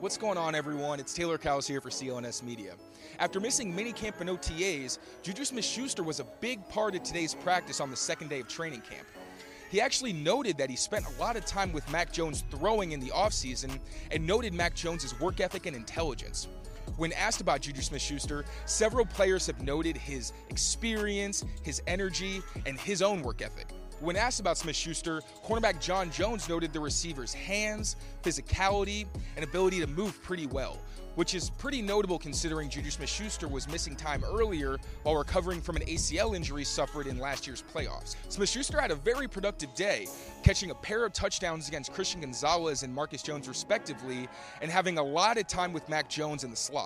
What's going on, everyone? It's Taylor Kyles here for CLNS Media. After missing minicamp and OTAs, Juju Smith-Schuster was a big part of today's practice on the second day of training camp. He actually noted that he spent a lot of time with Mac Jones throwing in the offseason and noted Mac Jones' work ethic and intelligence. When asked about Juju Smith Schuster, several players have noted his experience, his energy, and his own work ethic. When asked about Smith Schuster, cornerback John Jones noted the receiver's hands, physicality, and ability to move pretty well, which is pretty notable considering Juju Smith Schuster was missing time earlier while recovering from an ACL injury suffered in last year's playoffs. Smith Schuster had a very productive day, catching a pair of touchdowns against Christian Gonzalez and Marcus Jones, respectively, and having a lot of time with Mac Jones in the slot.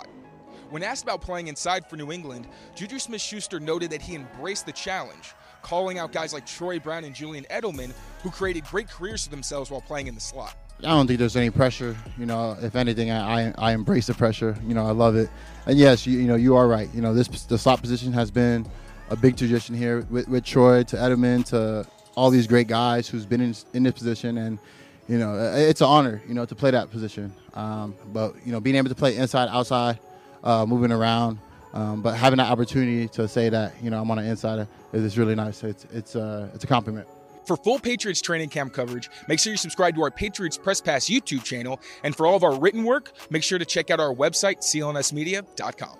When asked about playing inside for New England, Juju Smith Schuster noted that he embraced the challenge, calling out guys like Troy Brown and Julian Edelman, who created great careers for themselves while playing in the slot. I don't think there's any pressure. You know, if anything, I, I, I embrace the pressure. You know, I love it. And yes, you, you know, you are right. You know, this the slot position has been a big tradition here with, with Troy to Edelman to all these great guys who's been in, in this position and you know it's an honor you know to play that position um, but you know being able to play inside outside uh, moving around um, but having that opportunity to say that you know I'm on the inside is really nice it's it's uh, it's a compliment for full Patriots training camp coverage, make sure you subscribe to our Patriots Press Pass YouTube channel. And for all of our written work, make sure to check out our website, clnsmedia.com.